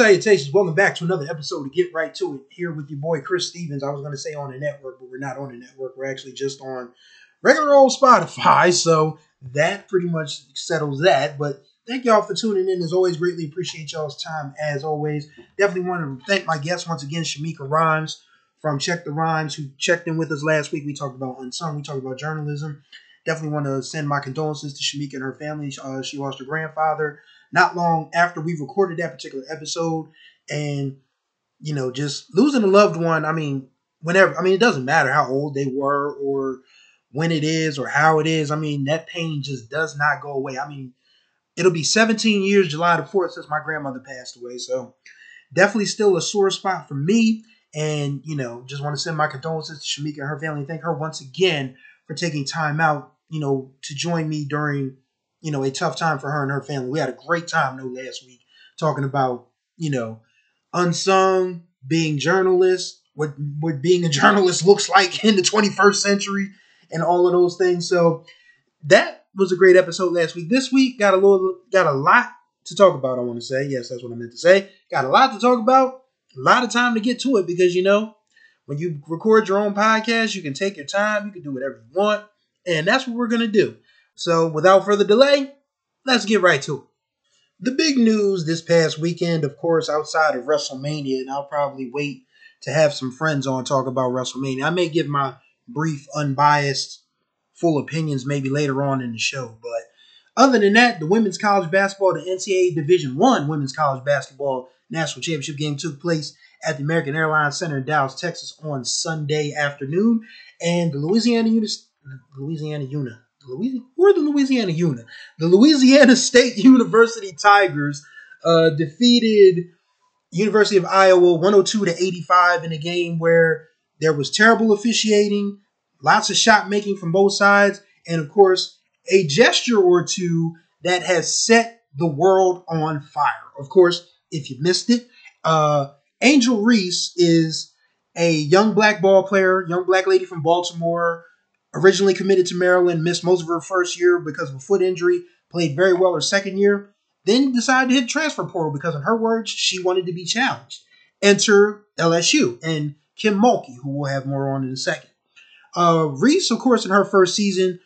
salutations. Welcome back to another episode to Get Write to It. Here with your boy Chris Stevens. I was going to say on the network, but we're not on the network. We're actually just on regular old Spotify. So that pretty much settles that. But thank y'all for tuning in. As always, greatly appreciate y'all's time. As always, definitely want to thank my guest once again, Shamika Rhymes from Check the Rhymes, who checked in with us last week. We talked about Unsung, we talked about journalism. Definitely want to send my condolences to Shamika and her family. Uh, she lost her grandfather not long after we recorded that particular episode and you know just losing a loved one i mean whenever i mean it doesn't matter how old they were or when it is or how it is. I mean that pain just does not go away. I mean it'll be 17 years july the 4th since my grandmother passed away. So definitely still a sore spot for me. And you know just want to send my condolences to shamika and her family thank her once again for taking time out you know to join me during you know, a tough time for her and her family. We had a great time though last week talking about, you know, unsung, being journalists, what what being a journalist looks like in the 21st century and all of those things. So that was a great episode last week. This week got a little got a lot to talk about, I want to say. Yes, that's what I meant to say. Got a lot to talk about, a lot of time to get to it because you know, when you record your own podcast, you can take your time, you can do whatever you want, and that's what we're gonna do. So, without further delay, let's get right to it. The big news this past weekend, of course, outside of WrestleMania, and I'll probably wait to have some friends on talk about WrestleMania. I may give my brief, unbiased, full opinions maybe later on in the show, but other than that, the women's college basketball, the NCAA Division One women's college basketball national championship game took place at the American Airlines Center in Dallas, Texas, on Sunday afternoon, and the Louisiana Louisiana Una Louisiana, who the Louisiana Una? The Louisiana State University Tigers uh, defeated University of Iowa 102 to 85 in a game where there was terrible officiating, lots of shot making from both sides, and of course, a gesture or two that has set the world on fire. Of course, if you missed it, uh, Angel Reese is a young black ball player, young black lady from Baltimore originally committed to Maryland, missed most of her first year because of a foot injury, played very well her second year, then decided to hit transfer portal because, in her words, she wanted to be challenged. Enter LSU and Kim Mulkey, who we'll have more on in a second. Uh, Reese, of course, in her first season,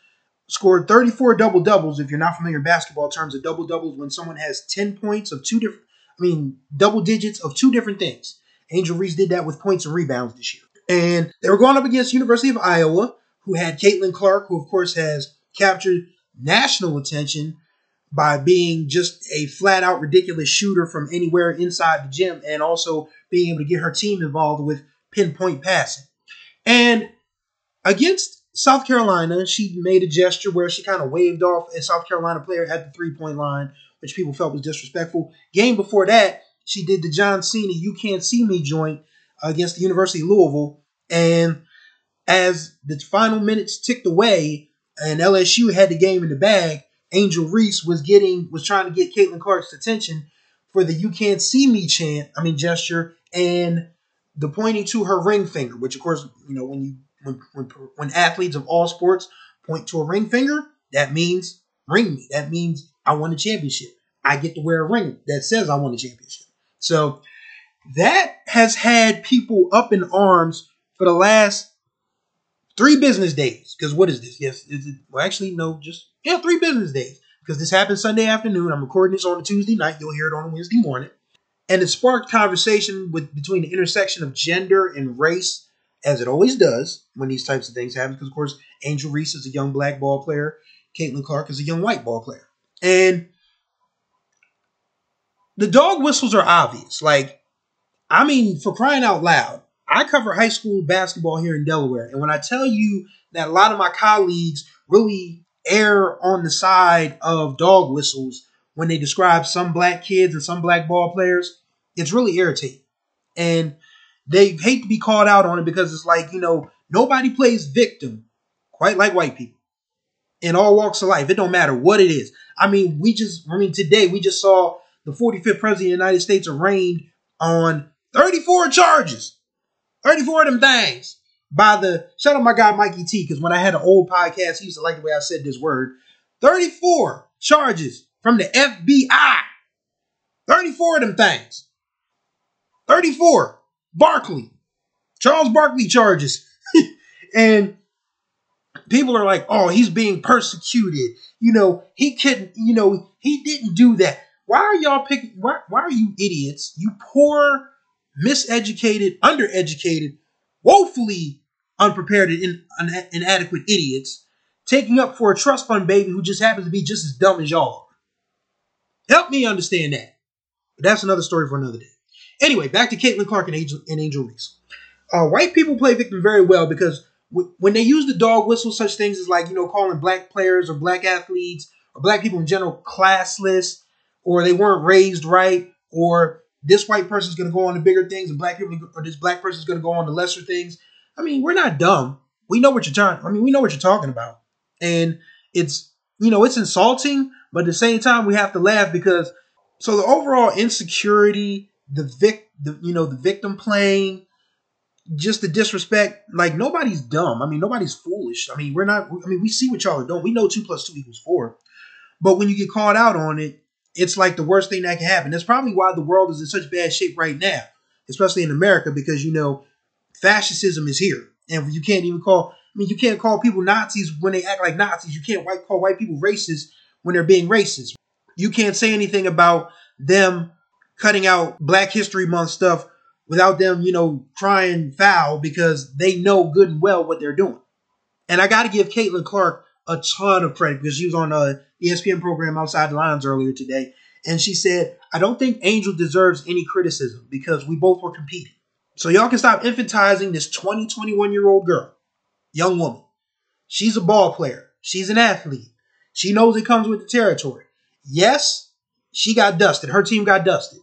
scored 34 double doubles. If you're not familiar in basketball terms a double doubles, when someone has 10 points of two different, I mean, double digits of two different things. Angel Reese did that with points and rebounds this year. And they were going up against University of Iowa, who had Caitlin Clark, who of course has captured national attention by being just a flat out ridiculous shooter from anywhere inside the gym and also being able to get her team involved with pinpoint passing. And against South Carolina, she made a gesture where she kind of waved off a South Carolina player at the three point line, which people felt was disrespectful. Game before that, she did the John Cena You Can't See Me joint against the University of Louisville. And as the final minutes ticked away and LSU had the game in the bag, Angel Reese was getting was trying to get Caitlin Clark's attention for the "You Can't See Me" chant. I mean gesture and the pointing to her ring finger, which of course you know when you when when, when athletes of all sports point to a ring finger, that means ring me. That means I won a championship. I get to wear a ring that says I won a championship. So that has had people up in arms for the last three business days. Because what is this? Yes, is it? Well, actually, no, just yeah, three business days. Because this happened Sunday afternoon. I'm recording this on a Tuesday night. You'll hear it on a Wednesday morning, and it sparked conversation with between the intersection of gender and race, as it always does when these types of things happen. Because of course, Angel Reese is a young black ball player. Caitlin Clark is a young white ball player, and the dog whistles are obvious. Like, I mean, for crying out loud, I cover high school basketball here in Delaware. And when I tell you that a lot of my colleagues really err on the side of dog whistles when they describe some black kids and some black ball players, it's really irritating. And they hate to be called out on it because it's like, you know, nobody plays victim quite like white people in all walks of life. It don't matter what it is. I mean, we just, I mean, today we just saw the 45th president of the United States arraigned on 34 charges 34 of them things by the shout out my guy Mikey T, because when I had an old podcast, he used to like the way I said this word. 34 charges from the FBI. 34 of them things. 34. Barkley. Charles Barkley charges. and people are like, oh, he's being persecuted. You know, he couldn't, you know, he didn't do that. Why are y'all picking why, why are you idiots? You poor, miseducated, undereducated, woefully unprepared and in, inadequate idiots taking up for a trust fund baby who just happens to be just as dumb as y'all. Help me understand that. But that's another story for another day. Anyway, back to Caitlin Clark and Angel, and Angel Reese. Uh, white people play victim very well because w- when they use the dog whistle, such things as like, you know, calling black players or black athletes or black people in general classless or they weren't raised right or this white person's going to go on to bigger things and black people or this black person's going to go on to lesser things. I mean, we're not dumb. We know what you're talking. I mean, we know what you're talking about, and it's you know it's insulting, but at the same time we have to laugh because so the overall insecurity, the vic, the you know the victim playing, just the disrespect. Like nobody's dumb. I mean, nobody's foolish. I mean, we're not. I mean, we see what y'all are doing. We know two plus two equals four, but when you get called out on it, it's like the worst thing that can happen. That's probably why the world is in such bad shape right now, especially in America, because you know fascism is here, and you can't even call. I mean, you can't call people Nazis when they act like Nazis. You can't white, call white people racist when they're being racist. You can't say anything about them cutting out Black History Month stuff without them, you know, crying foul because they know good and well what they're doing. And I got to give Caitlin Clark a ton of credit because she was on a ESPN program Outside the Lines earlier today. And she said, I don't think Angel deserves any criticism because we both were competing. So y'all can stop infantizing this 20, 21 year old girl, young woman. She's a ball player. She's an athlete. She knows it comes with the territory. Yes, she got dusted. Her team got dusted.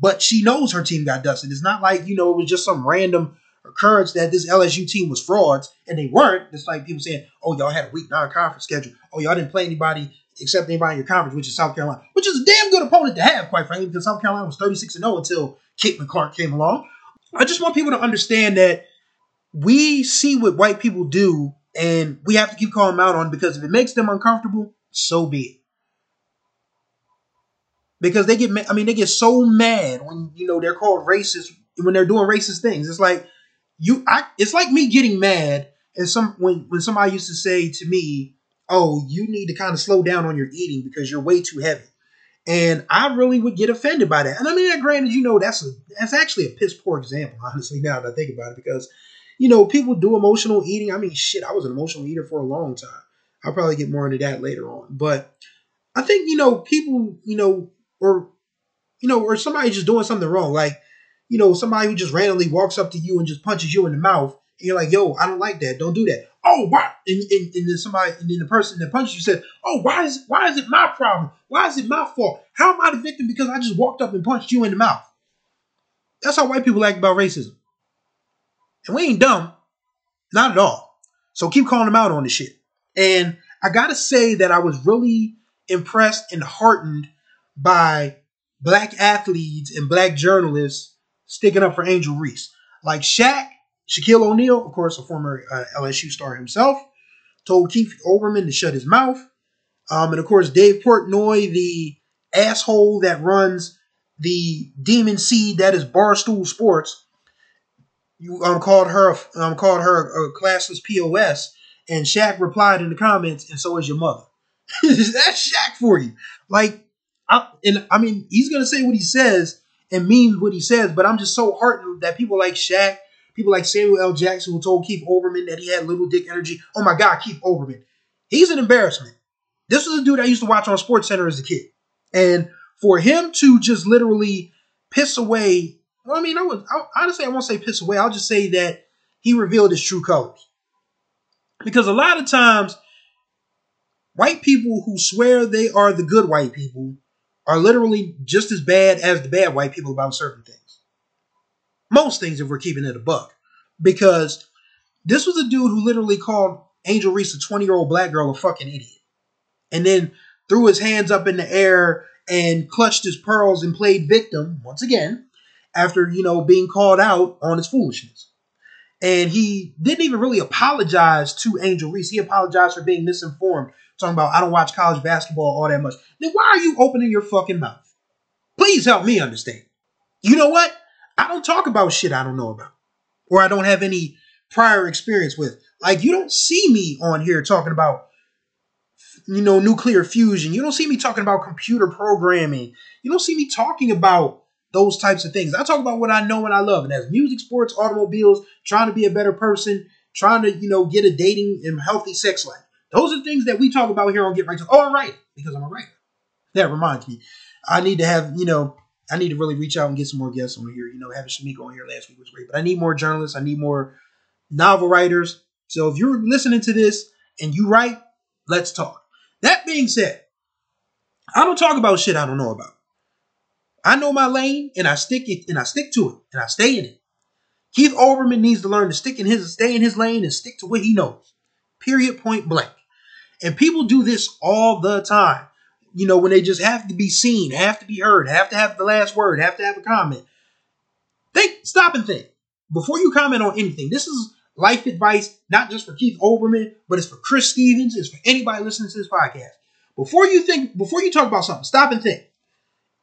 But she knows her team got dusted. It's not like, you know, it was just some random occurrence that this LSU team was frauds, and they weren't. It's like people saying, oh, y'all had a weak non conference schedule. Oh, y'all didn't play anybody except anybody in your conference, which is South Carolina, which is a damn good opponent to have, quite frankly, because South Carolina was 36 0 until Caitlin Clark came along. I just want people to understand that we see what white people do and we have to keep calling them out on because if it makes them uncomfortable, so be it. Because they get, I mean, they get so mad when you know they're called racist when they're doing racist things. It's like you, I, it's like me getting mad and some when when somebody used to say to me, "Oh, you need to kind of slow down on your eating because you're way too heavy." And I really would get offended by that. And I mean, granted, you know, that's a that's actually a piss poor example, honestly, now that I think about it, because you know, people do emotional eating. I mean, shit, I was an emotional eater for a long time. I'll probably get more into that later on. But I think, you know, people, you know, or you know, or somebody just doing something wrong. Like, you know, somebody who just randomly walks up to you and just punches you in the mouth, and you're like, yo, I don't like that. Don't do that oh, why? And, and, and, then somebody, and then the person that punched you said, oh, why is why is it my problem? Why is it my fault? How am I the victim because I just walked up and punched you in the mouth? That's how white people act about racism. And we ain't dumb, not at all. So keep calling them out on this shit. And I gotta say that I was really impressed and heartened by black athletes and black journalists sticking up for Angel Reese. Like Shaq Shaquille O'Neal, of course, a former uh, LSU star himself, told Keith Olbermann to shut his mouth. Um, and of course, Dave Portnoy, the asshole that runs the demon seed that is Barstool Sports, you um, called her um, called her a classless pos, and Shaq replied in the comments, and so is your mother. That's Shaq for you. Like, I, and I mean, he's gonna say what he says and means what he says, but I'm just so heartened that people like Shaq People like Samuel L. Jackson who told Keith Olbermann that he had little dick energy. Oh my God, Keith Olbermann. He's an embarrassment. This was a dude I used to watch on Sports Center as a kid. And for him to just literally piss away, well, I mean, I would I, honestly I won't say piss away. I'll just say that he revealed his true colors. Because a lot of times, white people who swear they are the good white people are literally just as bad as the bad white people about certain things. Most things, if we're keeping it a buck. Because this was a dude who literally called Angel Reese, a 20 year old black girl, a fucking idiot. And then threw his hands up in the air and clutched his pearls and played victim once again after, you know, being called out on his foolishness. And he didn't even really apologize to Angel Reese. He apologized for being misinformed, talking about, I don't watch college basketball all that much. Then why are you opening your fucking mouth? Please help me understand. You know what? I don't talk about shit I don't know about or I don't have any prior experience with. Like you don't see me on here talking about you know nuclear fusion. You don't see me talking about computer programming. You don't see me talking about those types of things. I talk about what I know and I love, and that's music, sports, automobiles, trying to be a better person, trying to you know get a dating and healthy sex life. Those are things that we talk about here on Get Write. Oh, I'm right because I'm a writer. That reminds me, I need to have you know I need to really reach out and get some more guests on here. You know, having Shamika on here last week was great, but I need more journalists. I need more novel writers. So if you're listening to this and you write, let's talk. That being said, I don't talk about shit I don't know about. I know my lane and I stick it and I stick to it and I stay in it. Keith Olbermann needs to learn to stick in his stay in his lane and stick to what he knows. Period point blank. And people do this all the time you know, when they just have to be seen, have to be heard, have to have the last word, have to have a comment. Think, stop and think before you comment on anything. This is life advice, not just for Keith Olbermann, but it's for Chris Stevens, it's for anybody listening to this podcast. Before you think, before you talk about something, stop and think.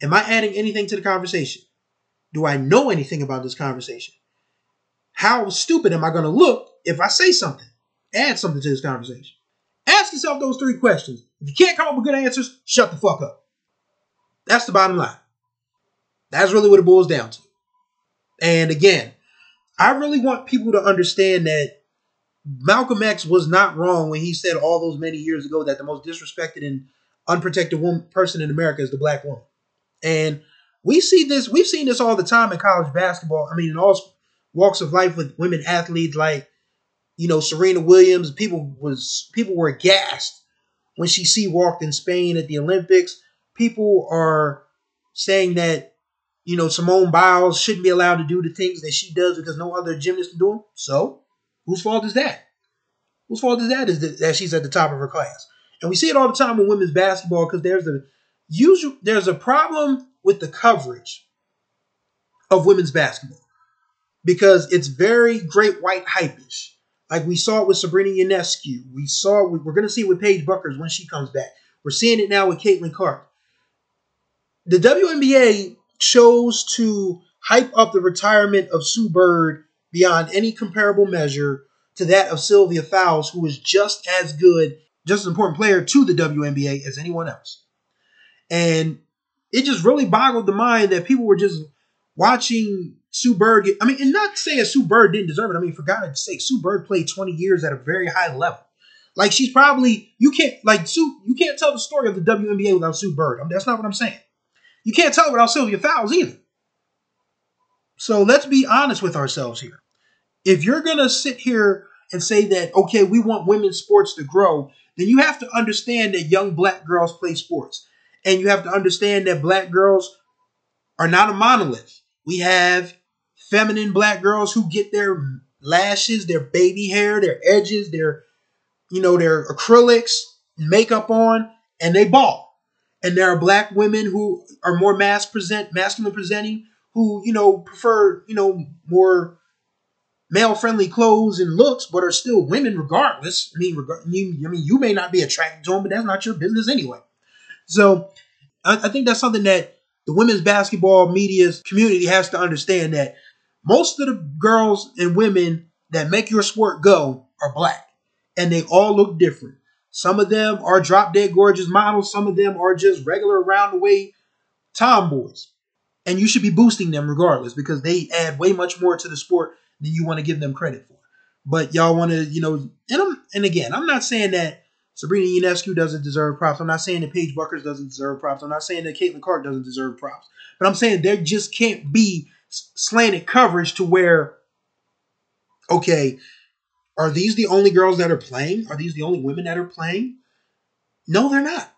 Am I adding anything to the conversation? Do I know anything about this conversation? How stupid am I going to look if I say something? Add something to this conversation. Ask yourself those three questions. If you can't come up with good answers, shut the fuck up. That's the bottom line. That's really what it boils down to. And again, I really want people to understand that Malcolm X was not wrong when he said all those many years ago that the most disrespected and unprotected woman, person in America is the black woman. And we see this, we've seen this all the time in college basketball. I mean, in all walks of life with women athletes like you know, Serena Williams, people was people were aghast when she see walked in Spain at the Olympics. People are saying that, you know, Simone Biles shouldn't be allowed to do the things that she does because no other gymnast can do them. So, whose fault is that? Whose fault is that? Is that, that she's at the top of her class? And we see it all the time in women's basketball because there's a usual there's a problem with the coverage of women's basketball because it's very great white hypish like we saw it with Sabrina Ionescu. We saw we're going to see it with Paige Bueckers when she comes back. We're seeing it now with Caitlin Clark. The WNBA chose to hype up the retirement of Sue Bird beyond any comparable measure to that of Sylvia Fowles, who was just as good, just as important player to the WNBA as anyone else. And it just really boggled the mind that people were just watching Sue Bird, I mean, and not saying Sue Bird didn't deserve it. I mean, for God's sake, Sue Bird played 20 years at a very high level. Like she's probably you can't like Sue you can't tell the story of the WNBA without Sue Bird. I mean, that's not what I'm saying. You can't tell it without Sylvia Fowles either. So let's be honest with ourselves here. If you're gonna sit here and say that okay, we want women's sports to grow, then you have to understand that young black girls play sports, and you have to understand that black girls are not a monolith. We have feminine black girls who get their lashes, their baby hair, their edges, their you know, their acrylics, makeup on, and they ball. And there are black women who are more mass present, masculine presenting, who you know prefer you know more male friendly clothes and looks, but are still women regardless. I mean, reg- you, I mean, you may not be attracted to them, but that's not your business anyway. So, I, I think that's something that the women's basketball media's community has to understand that most of the girls and women that make your sport go are black, and they all look different. Some of them are drop dead gorgeous models, some of them are just regular around the way tomboys. And you should be boosting them regardless because they add way much more to the sport than you want to give them credit for. But y'all want to, you know, and I'm, and again, I'm not saying that Sabrina Ionescu doesn't deserve props. I'm not saying that Paige Bueckers doesn't deserve props. I'm not saying that Caitlin Clark doesn't deserve props. But I'm saying there just can't be slanted coverage to where, okay, are these the only girls that are playing? Are these the only women that are playing? No, they're not.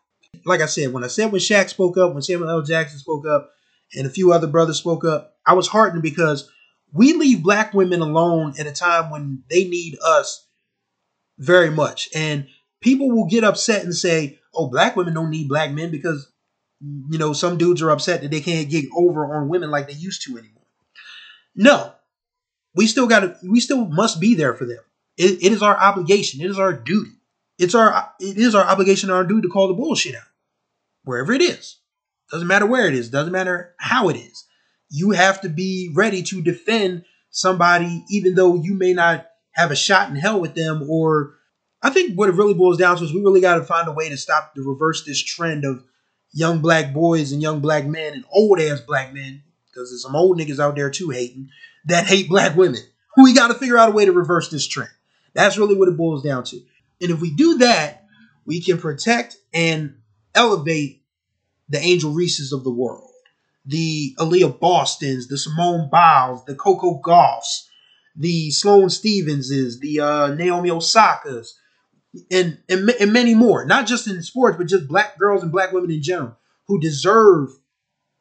Like I said, when I said when Shaq spoke up, when Samuel L. Jackson spoke up, and a few other brothers spoke up, I was heartened because we leave black women alone at a time when they need us very much. And people will get upset and say, oh, black women don't need black men because, you know, some dudes are upset that they can't get over on women like they used to anymore. No, we still got to. We still must be there for them. It, it is our obligation. It is our duty. It's our. It is our obligation and our duty to call the bullshit out, wherever it is. Doesn't matter where it is. Doesn't matter how it is. you have to be ready to defend somebody, even though you may not have a shot in hell with them. Or I think what it really boils down to is we really got to find a way to stop to reverse this trend of young black boys and young black men and old ass black men, because there's some old niggas out there too hating that hate black women. We got to figure out a way to reverse this trend. That's really what it boils down to. And if we do that, we can protect and elevate the Angel Reeses of the world, the Aaliyah Bostons, the Simone Biles, the Coco Gauffs, the Sloane Stevenses, the uh, Naomi Osakas, and, and and many more. Not just in sports, but just black girls and black women in general who deserve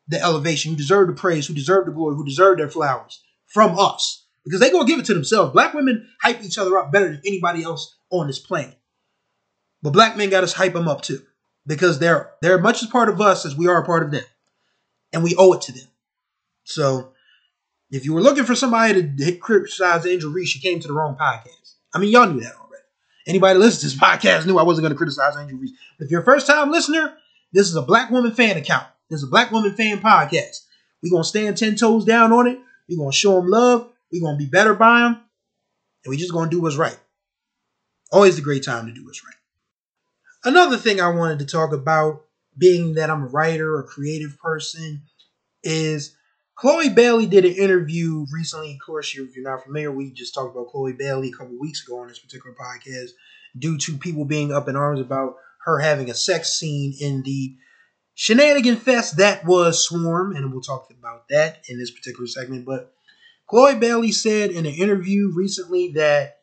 the elevation, who deserve the praise, who deserve the glory, who deserve their flowers from us. Because they gonna give it to themselves. Black women hype each other up better than anybody else on this planet. But black men got us hype them up too. Because they're they're much as part of us as we are a part of them. And we owe it to them. So if you were looking for somebody to criticize Angel Reese, you came to the wrong podcast. I mean, y'all knew that already. Anybody listens to this podcast knew I wasn't going to criticize Angel Reese. If you're a first time listener, this is a black woman fan account. This is a black woman fan podcast. We're going to stand 10 toes down on it. We're going to show them love. We're going to be better by them. And we just going to do what's right. Always a great time to do what's right. Another thing I wanted to talk about, being that I'm a writer, a creative person, is Chloe Bailey did an interview recently. Of course, if you're not familiar, we just talked about Chloe Bailey a couple weeks ago on this particular podcast due to people being up in arms about her having a sex scene in the shenanigan fest that was Swarm, and we'll talk about that in this particular segment. But Chloe Bailey said in an interview recently that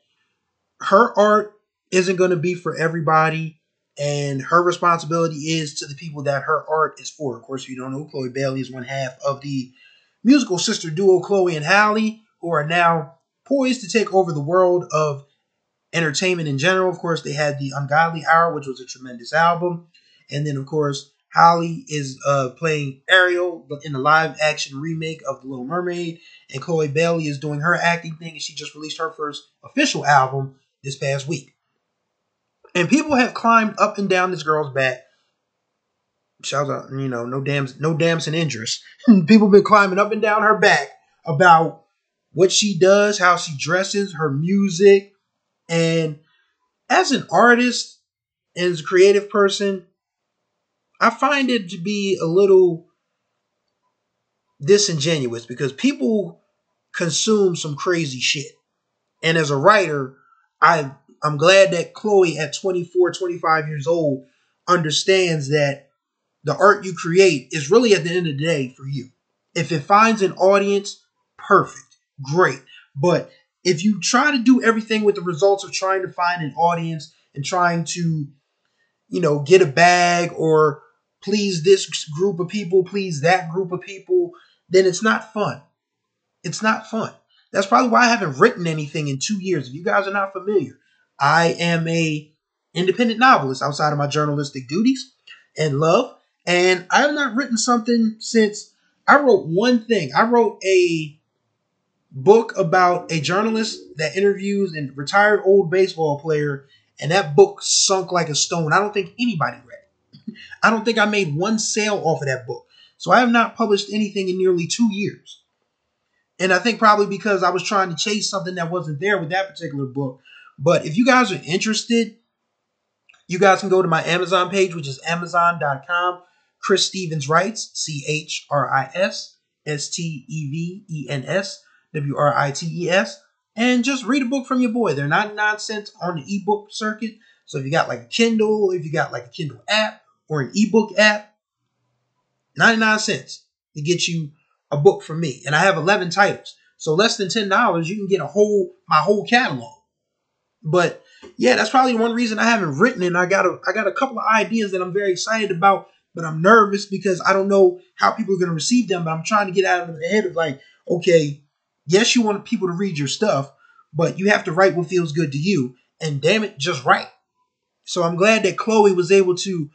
her art isn't going to be for everybody, and her responsibility is to the people that her art is for. Of course, if you don't know, Chloe Bailey is one half of the musical sister duo Chloe and Halle, who are now poised to take over the world of entertainment in general. Of course, they had the Ungodly Hour, which was a tremendous album, and then of course Halle is uh, playing Ariel in the live action remake of The Little Mermaid, and Chloe Bailey is doing her acting thing, and she just released her first official album this past week. And people have climbed up and down this girl's back. Shout out, you know, no dams, no dams and interest. people been climbing up and down her back about what she does, how she dresses, her music, and as an artist and as a creative person, I find it to be a little disingenuous because people consume some crazy shit. And as a writer, I I'm glad that Chloe at 24, 25 years old understands that the art you create is really at the end of the day for you. If it finds an audience, perfect, great. But if you try to do everything with the results of trying to find an audience and trying to, you know, get a bag or please this group of people, please that group of people, then it's not fun. It's not fun. That's probably why I haven't written anything in two years. If you guys are not familiar, I am a independent novelist outside of my journalistic duties and love, and I have not written something since I wrote one thing. I wrote a book about a journalist that interviews a retired old baseball player, and that book sunk like a stone. I don't think anybody read I don't think I made one sale off of that book. So I have not published anything in nearly two years. And I think probably because I was trying to chase something that wasn't there with that particular book. But if you guys are interested, you guys can go to my Amazon page, which is amazon.com. Chris Stevens writes, C H R I S S T E V E N S W R I T E S, and just read a book from your boy. They're not nonsense on the ebook circuit. So if you got like a Kindle, if you got like a Kindle app, or an ebook app, 99 cents to get you a book from me. And I have 11 titles. So less than $10, you can get a whole my whole catalog. But yeah, that's probably one reason I haven't written and I got a I got a couple of ideas that I'm very excited about, but I'm nervous because I don't know how people are going to receive them, but I'm trying to get out of the head of like, okay, yes, you want people to read your stuff, but you have to write what feels good to you and damn it, just write. So I'm glad that Chloe was able to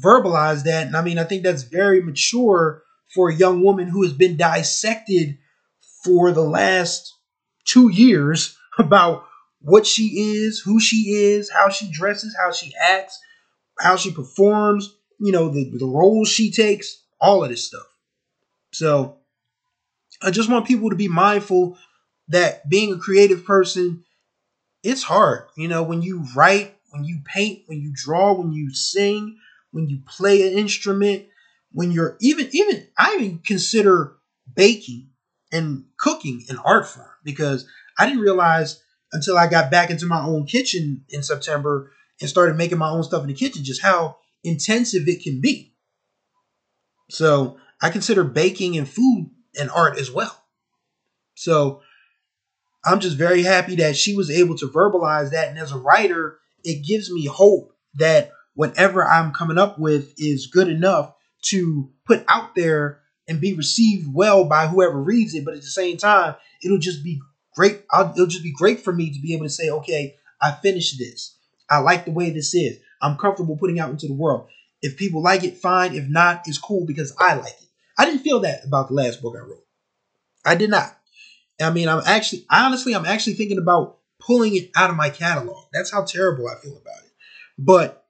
verbalize that. And I mean, I think that's very mature for a young woman who has been dissected for the last two years about what she is, who she is, how she dresses, how she acts, how she performs, you know, the, the roles she takes, all of this stuff. So I just want people to be mindful that being a creative person, it's hard. You know, when you write, when you paint, when you draw, when you sing, when you play an instrument, when you're even even I even consider baking and cooking an art form because I didn't realize until I got back into my own kitchen in September and started making my own stuff in the kitchen just how intensive it can be. So I consider baking and food an art as well. So I'm just very happy that she was able to verbalize that. And as a writer, it gives me hope that whatever I'm coming up with is good enough to put out there and be received well by whoever reads it. But at the same time, it'll just be great. I'll, it'll just be great for me to be able to say, okay, I finished this. I like the way this is. I'm comfortable putting out into the world. If people like it, fine. If not, it's cool because I like it. I didn't feel that about the last book I wrote. I did not. I mean, I'm actually, honestly, I'm actually thinking about pulling it out of my catalog. That's how terrible I feel about it. But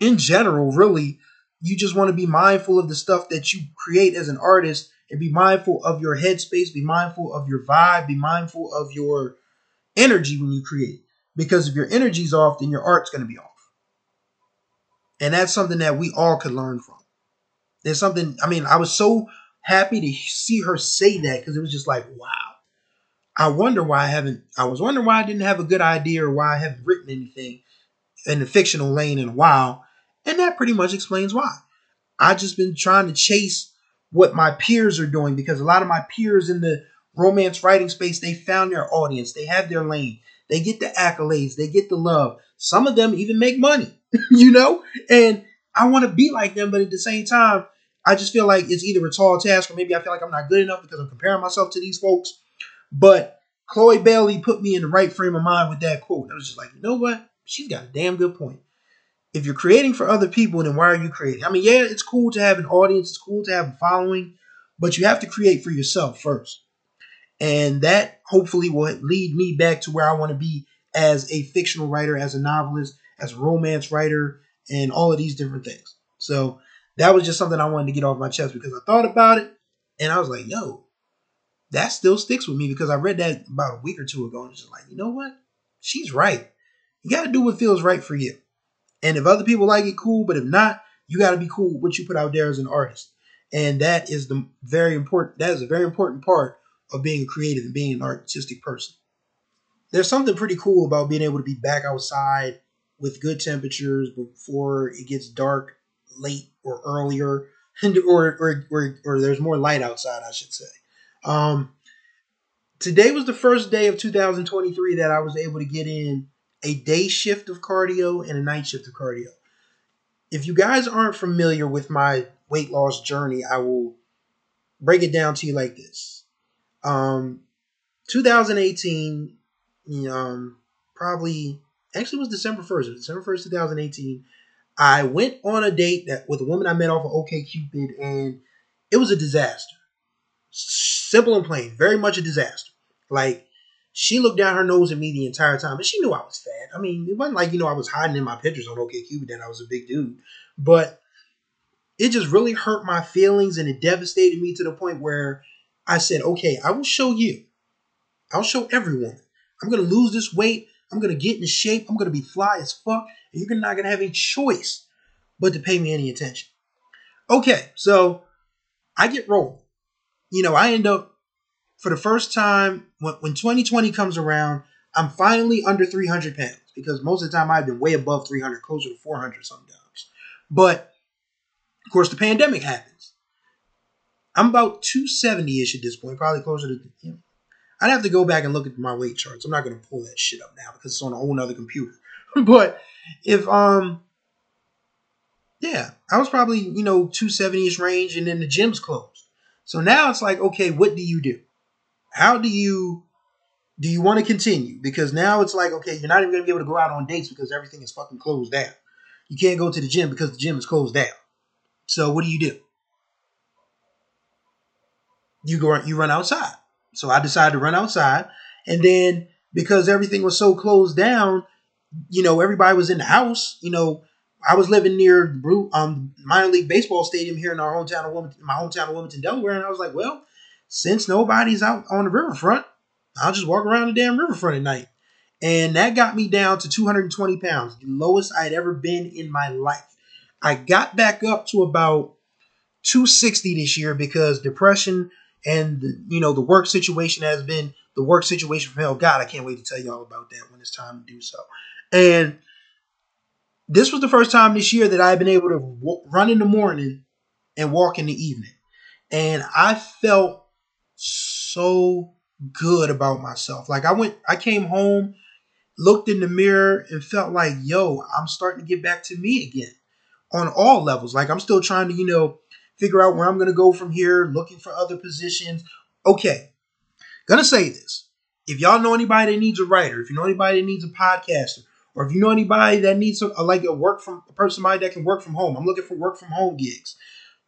in general, really, you just want to be mindful of the stuff that you create as an artist and be mindful of your headspace, be mindful of your vibe, be mindful of your energy when you create. Because if your energy's off, then your art's going to be off. And that's something that we all could learn from. There's something, I mean, I was so happy to see her say that because it was just like, wow. I wonder why I haven't, I was wondering why I didn't have a good idea or why I haven't written anything in the fictional lane in a while. And that pretty much explains why. I've just been trying to chase what my peers are doing because a lot of my peers in the romance writing space, they found their audience. They have their lane. They get the accolades. They get the love. Some of them even make money, you know? And I want to be like them, but at the same time, I just feel like it's either a tall task or maybe I feel like I'm not good enough because I'm comparing myself to these folks. But Chloe Bailey put me in the right frame of mind with that quote. I was just like, you know what? She's got a damn good point. If you're creating for other people, then why are you creating? I mean, yeah, it's cool to have an audience, it's cool to have a following, but you have to create for yourself first. And that hopefully will lead me back to where I want to be as a fictional writer, as a novelist, as a romance writer, and all of these different things. So that was just something I wanted to get off my chest because I thought about it and I was like, yo, that still sticks with me because I read that about a week or two ago and it's just like, you know what? She's right. You got to do what feels right for you. And if other people like it, cool. But if not, you got to be cool with what you put out there as an artist. And that is the very important. That is a very important part of being a creative and being an artistic person. There's something pretty cool about being able to be back outside with good temperatures before it gets dark late or earlier, or or or, or there's more light outside, I should say. Um, today was the first day of 2023 that I was able to get in a day shift of cardio and a night shift of cardio. If you guys aren't familiar with my weight loss journey, I will break it down to you like this. Um, 2018, um, probably actually was December 1st. December 1st, 2018. I went on a date that with a woman I met off of OKCupid, and it was a disaster. Simple and plain, very much a disaster. Like she looked down her nose at me the entire time, and she knew I was fat. I mean, it wasn't like you know I was hiding in my pictures on OKCupid that I was a big dude, but it just really hurt my feelings and it devastated me to the point where I said, "Okay, I will show you. I'll show everyone. I'm gonna lose this weight. I'm gonna get in shape. I'm gonna be fly as fuck, and you're not gonna have a choice but to pay me any attention." Okay, so I get rolled. You know, I end up for the first time when, when 2020 comes around, I'm finally under 300 pounds because most of the time I've been way above 300, closer to 400 sometimes. But of course, the pandemic happens. I'm about 270 ish at this point, probably closer to. You know, I'd have to go back and look at my weight charts. I'm not going to pull that shit up now because it's on a whole other computer. but if um, yeah, I was probably you know 270 ish range, and then the gym's closed. So now it's like, okay, what do you do? How do you do you want to continue? Because now it's like, okay, you're not even gonna be able to go out on dates because everything is fucking closed down. You can't go to the gym because the gym is closed down. So what do you do? You go you run outside. So I decided to run outside, and then because everything was so closed down, you know, everybody was in the house. You know, I was living near the um minor league baseball stadium here in our hometown of Wilmington, my hometown of Wilmington, Delaware, and I was like, well, since nobody's out on the riverfront, I'll just walk around the damn riverfront at night. And that got me down to 220 pounds, the lowest I'd ever been in my life. I got back up to about 260 this year because depression and the, you know the work situation has been the work situation from hell. God, I can't wait to tell you all about that when it's time to do so. And this was the first time this year that I've been able to w- run in the morning and walk in the evening, and I felt so good about myself. Like I went, I came home, looked in the mirror, and felt like, yo, I'm starting to get back to me again on all levels. Like I'm still trying to, you know, figure out where I'm going to go from here, looking for other positions. Okay, gonna say this. If y'all know anybody that needs a writer, if you know anybody that needs a podcaster, or if you know anybody that needs a, like a work from a person somebody that can work from home, I'm looking for work from home gigs.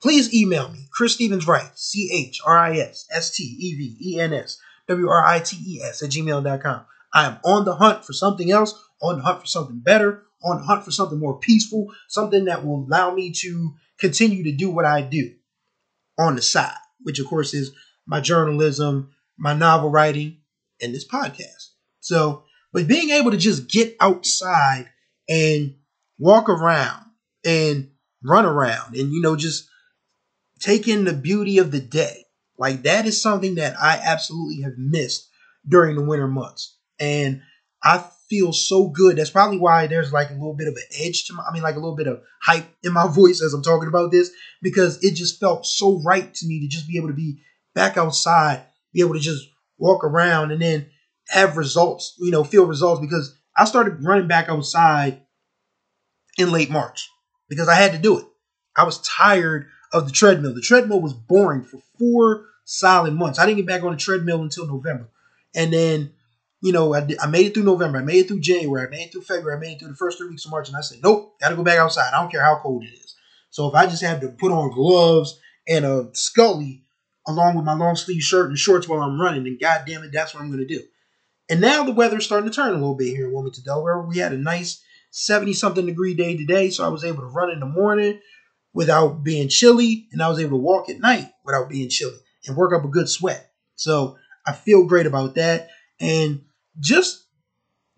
Please email me, Chris Stevens Wright, C H R I S S T E V E N S W R I T E S at gmail.com. I am on the hunt for something else, on the hunt for something better, on the hunt for something more peaceful, something that will allow me to continue to do what I do on the side, which of course is my journalism, my novel writing, and this podcast. So, but being able to just get outside and walk around and run around and, you know, just take in the beauty of the day, like that is something that I absolutely have missed during the winter months. And I feel so good. That's probably why there's like a little bit of an edge to my, I mean, like a little bit of hype in my voice as I'm talking about this because it just felt so right to me to just be able to be back outside, be able to just walk around and then have results, you know, feel results because I started running back outside in late March because I had to do it. I was tired of the treadmill. The treadmill was boring for four solid months. I didn't get back on the treadmill until November. And then you know, I, I made it through November, I made it through January, I made it through February, I made it through the first three weeks of March, and I said, nope, got to go back outside. I don't care how cold it is. So if I just had to put on gloves and a scully along with my long sleeve shirt and shorts while I'm running, then God damn it, that's what I'm going to do. And now the weather's starting to turn a little bit here in Wilmington, Delaware. We had a nice 70 something degree day today, so I was able to run in the morning without being chilly, and I was able to walk at night without being chilly and work up a good sweat. So I feel great about that. And just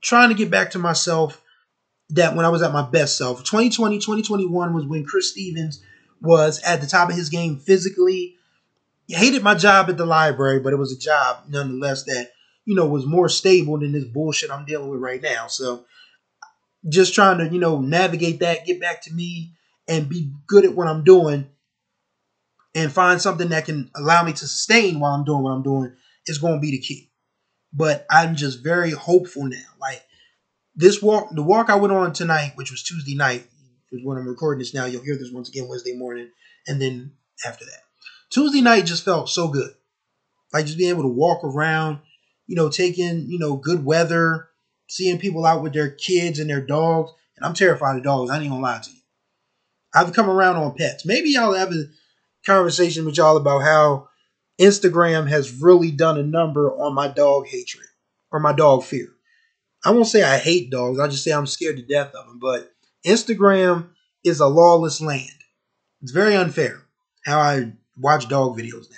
trying to get back to myself that when I was at my best self. 2020, 2021 was when Chris Stevens was at the top of his game physically. He hated my job at the library, but it was a job nonetheless that, you know, was more stable than this bullshit I'm dealing with right now. So just trying to, you know, navigate that, get back to me and be good at what I'm doing and find something that can allow me to sustain while I'm doing what I'm doing is going to be the key but I'm just very hopeful now. Like this walk, the walk I went on tonight, which was Tuesday night, is when I'm recording this now. You'll hear this once again Wednesday morning, and then after that, Tuesday night just felt so good. Like just being able to walk around, you know, taking you know good weather, seeing people out with their kids and their dogs. And I'm terrified of dogs. I ain't gonna lie to you. I've come around on pets. Maybe y'all have a conversation with y'all about how Instagram has really done a number on my dog hatred or my dog fear. I won't say I hate dogs, I just say I'm scared to death of them. But Instagram is a lawless land. It's very unfair how I watch dog videos now.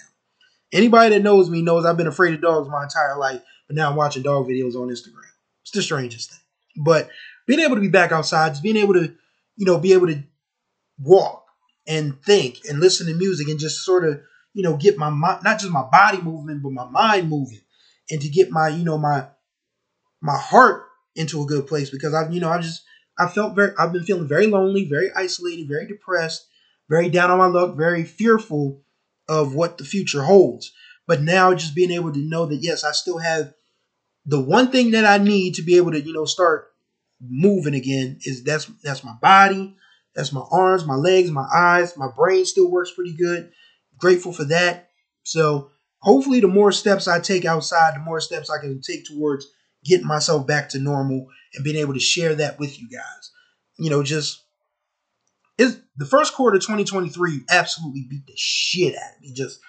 Anybody that knows me knows I've been afraid of dogs my entire life, but now I'm watching dog videos on Instagram. It's the strangest thing. But being able to be back outside, just being able to, you know, be able to walk and think and listen to music and just sort of you know, get my mind, not just my body moving, but my mind moving, and to get my, you know, my my heart into a good place because I've, you know, I just I felt very, I've been feeling very lonely, very isolated, very depressed, very down on my luck, very fearful of what the future holds. But now just being able to know that yes, I still have the one thing that I need to be able to, you know, start moving again is that's that's my body, that's my arms, my legs, my eyes, my brain still works pretty good grateful for that. So hopefully, the more steps I take outside, the more steps I can take towards getting myself back to normal and being able to share that with you guys. You know, just is the first quarter 2023 absolutely beat the shit out of me. Just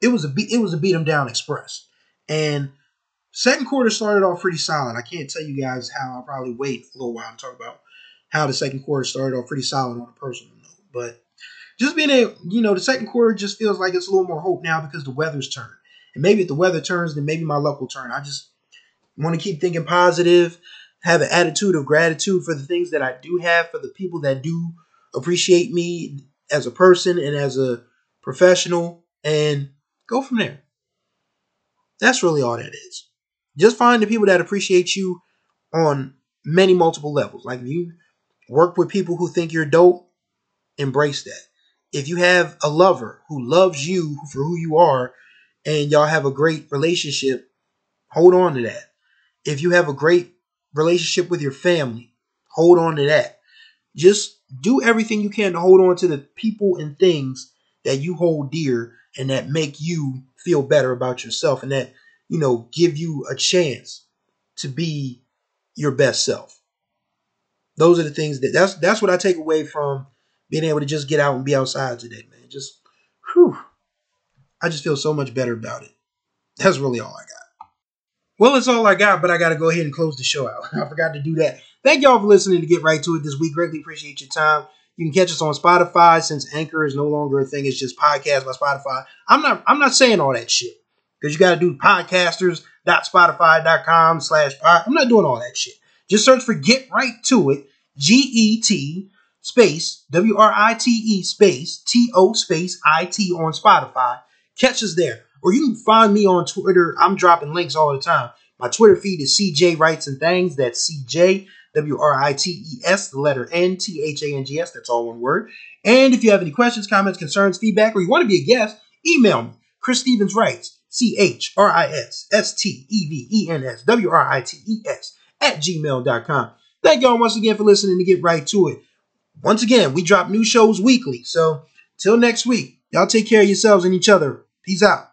it was a beat it was a beat them down express. And second quarter started off pretty solid. I can't tell you guys how I'll probably wait a little while to talk about how the second quarter started off pretty solid on a personal note. But just being able, you know, the second quarter just feels like it's a little more hope now because the weather's turned. And maybe if the weather turns, then maybe my luck will turn. I just want to keep thinking positive, have an attitude of gratitude for the things that I do have, for the people that do appreciate me as a person and as a professional, and go from there. That's really all that is. Just find the people that appreciate you on many multiple levels. Like if you work with people who think you're dope, embrace that. If you have a lover who loves you for who you are and y'all have a great relationship, hold on to that. If you have a great relationship with your family, hold on to that. Just do everything you can to hold on to the people and things that you hold dear and that make you feel better about yourself and that, you know, give you a chance to be your best self. Those are the things that that's that's what I take away from being able to just get out and be outside today, man. Just whew. I just feel so much better about it. That's really all I got. Well, it's all I got, but I got to go ahead and close the show out. I forgot to do that. Thank y'all for listening to Get Write to It this week. Greatly appreciate your time. You can catch us on Spotify since Anchor is no longer a thing. It's just podcast by Spotify. I'm not I'm not saying all that shit because you got to do podcasters.spotify.com slash pod. I'm not doing all that shit. Just search for Get Write to It, G E T space W R I T E space T O space I T on Spotify. Catch us there. Or you can find me on Twitter. I'm dropping links all the time. My Twitter feed is CJ Writes and Things. That's CJ W R I T E S, the letter N T H A N G S. That's all one word. And if you have any questions, comments, concerns, feedback, or you want to be a guest, email me. Chris Stevens Writes, C H R I S S T E V E N S W R I T E S at gmail.com. Thank y'all once again for listening to Get Write to It. Once again, we drop new shows weekly. So till next week, y'all take care of yourselves and each other. Peace out.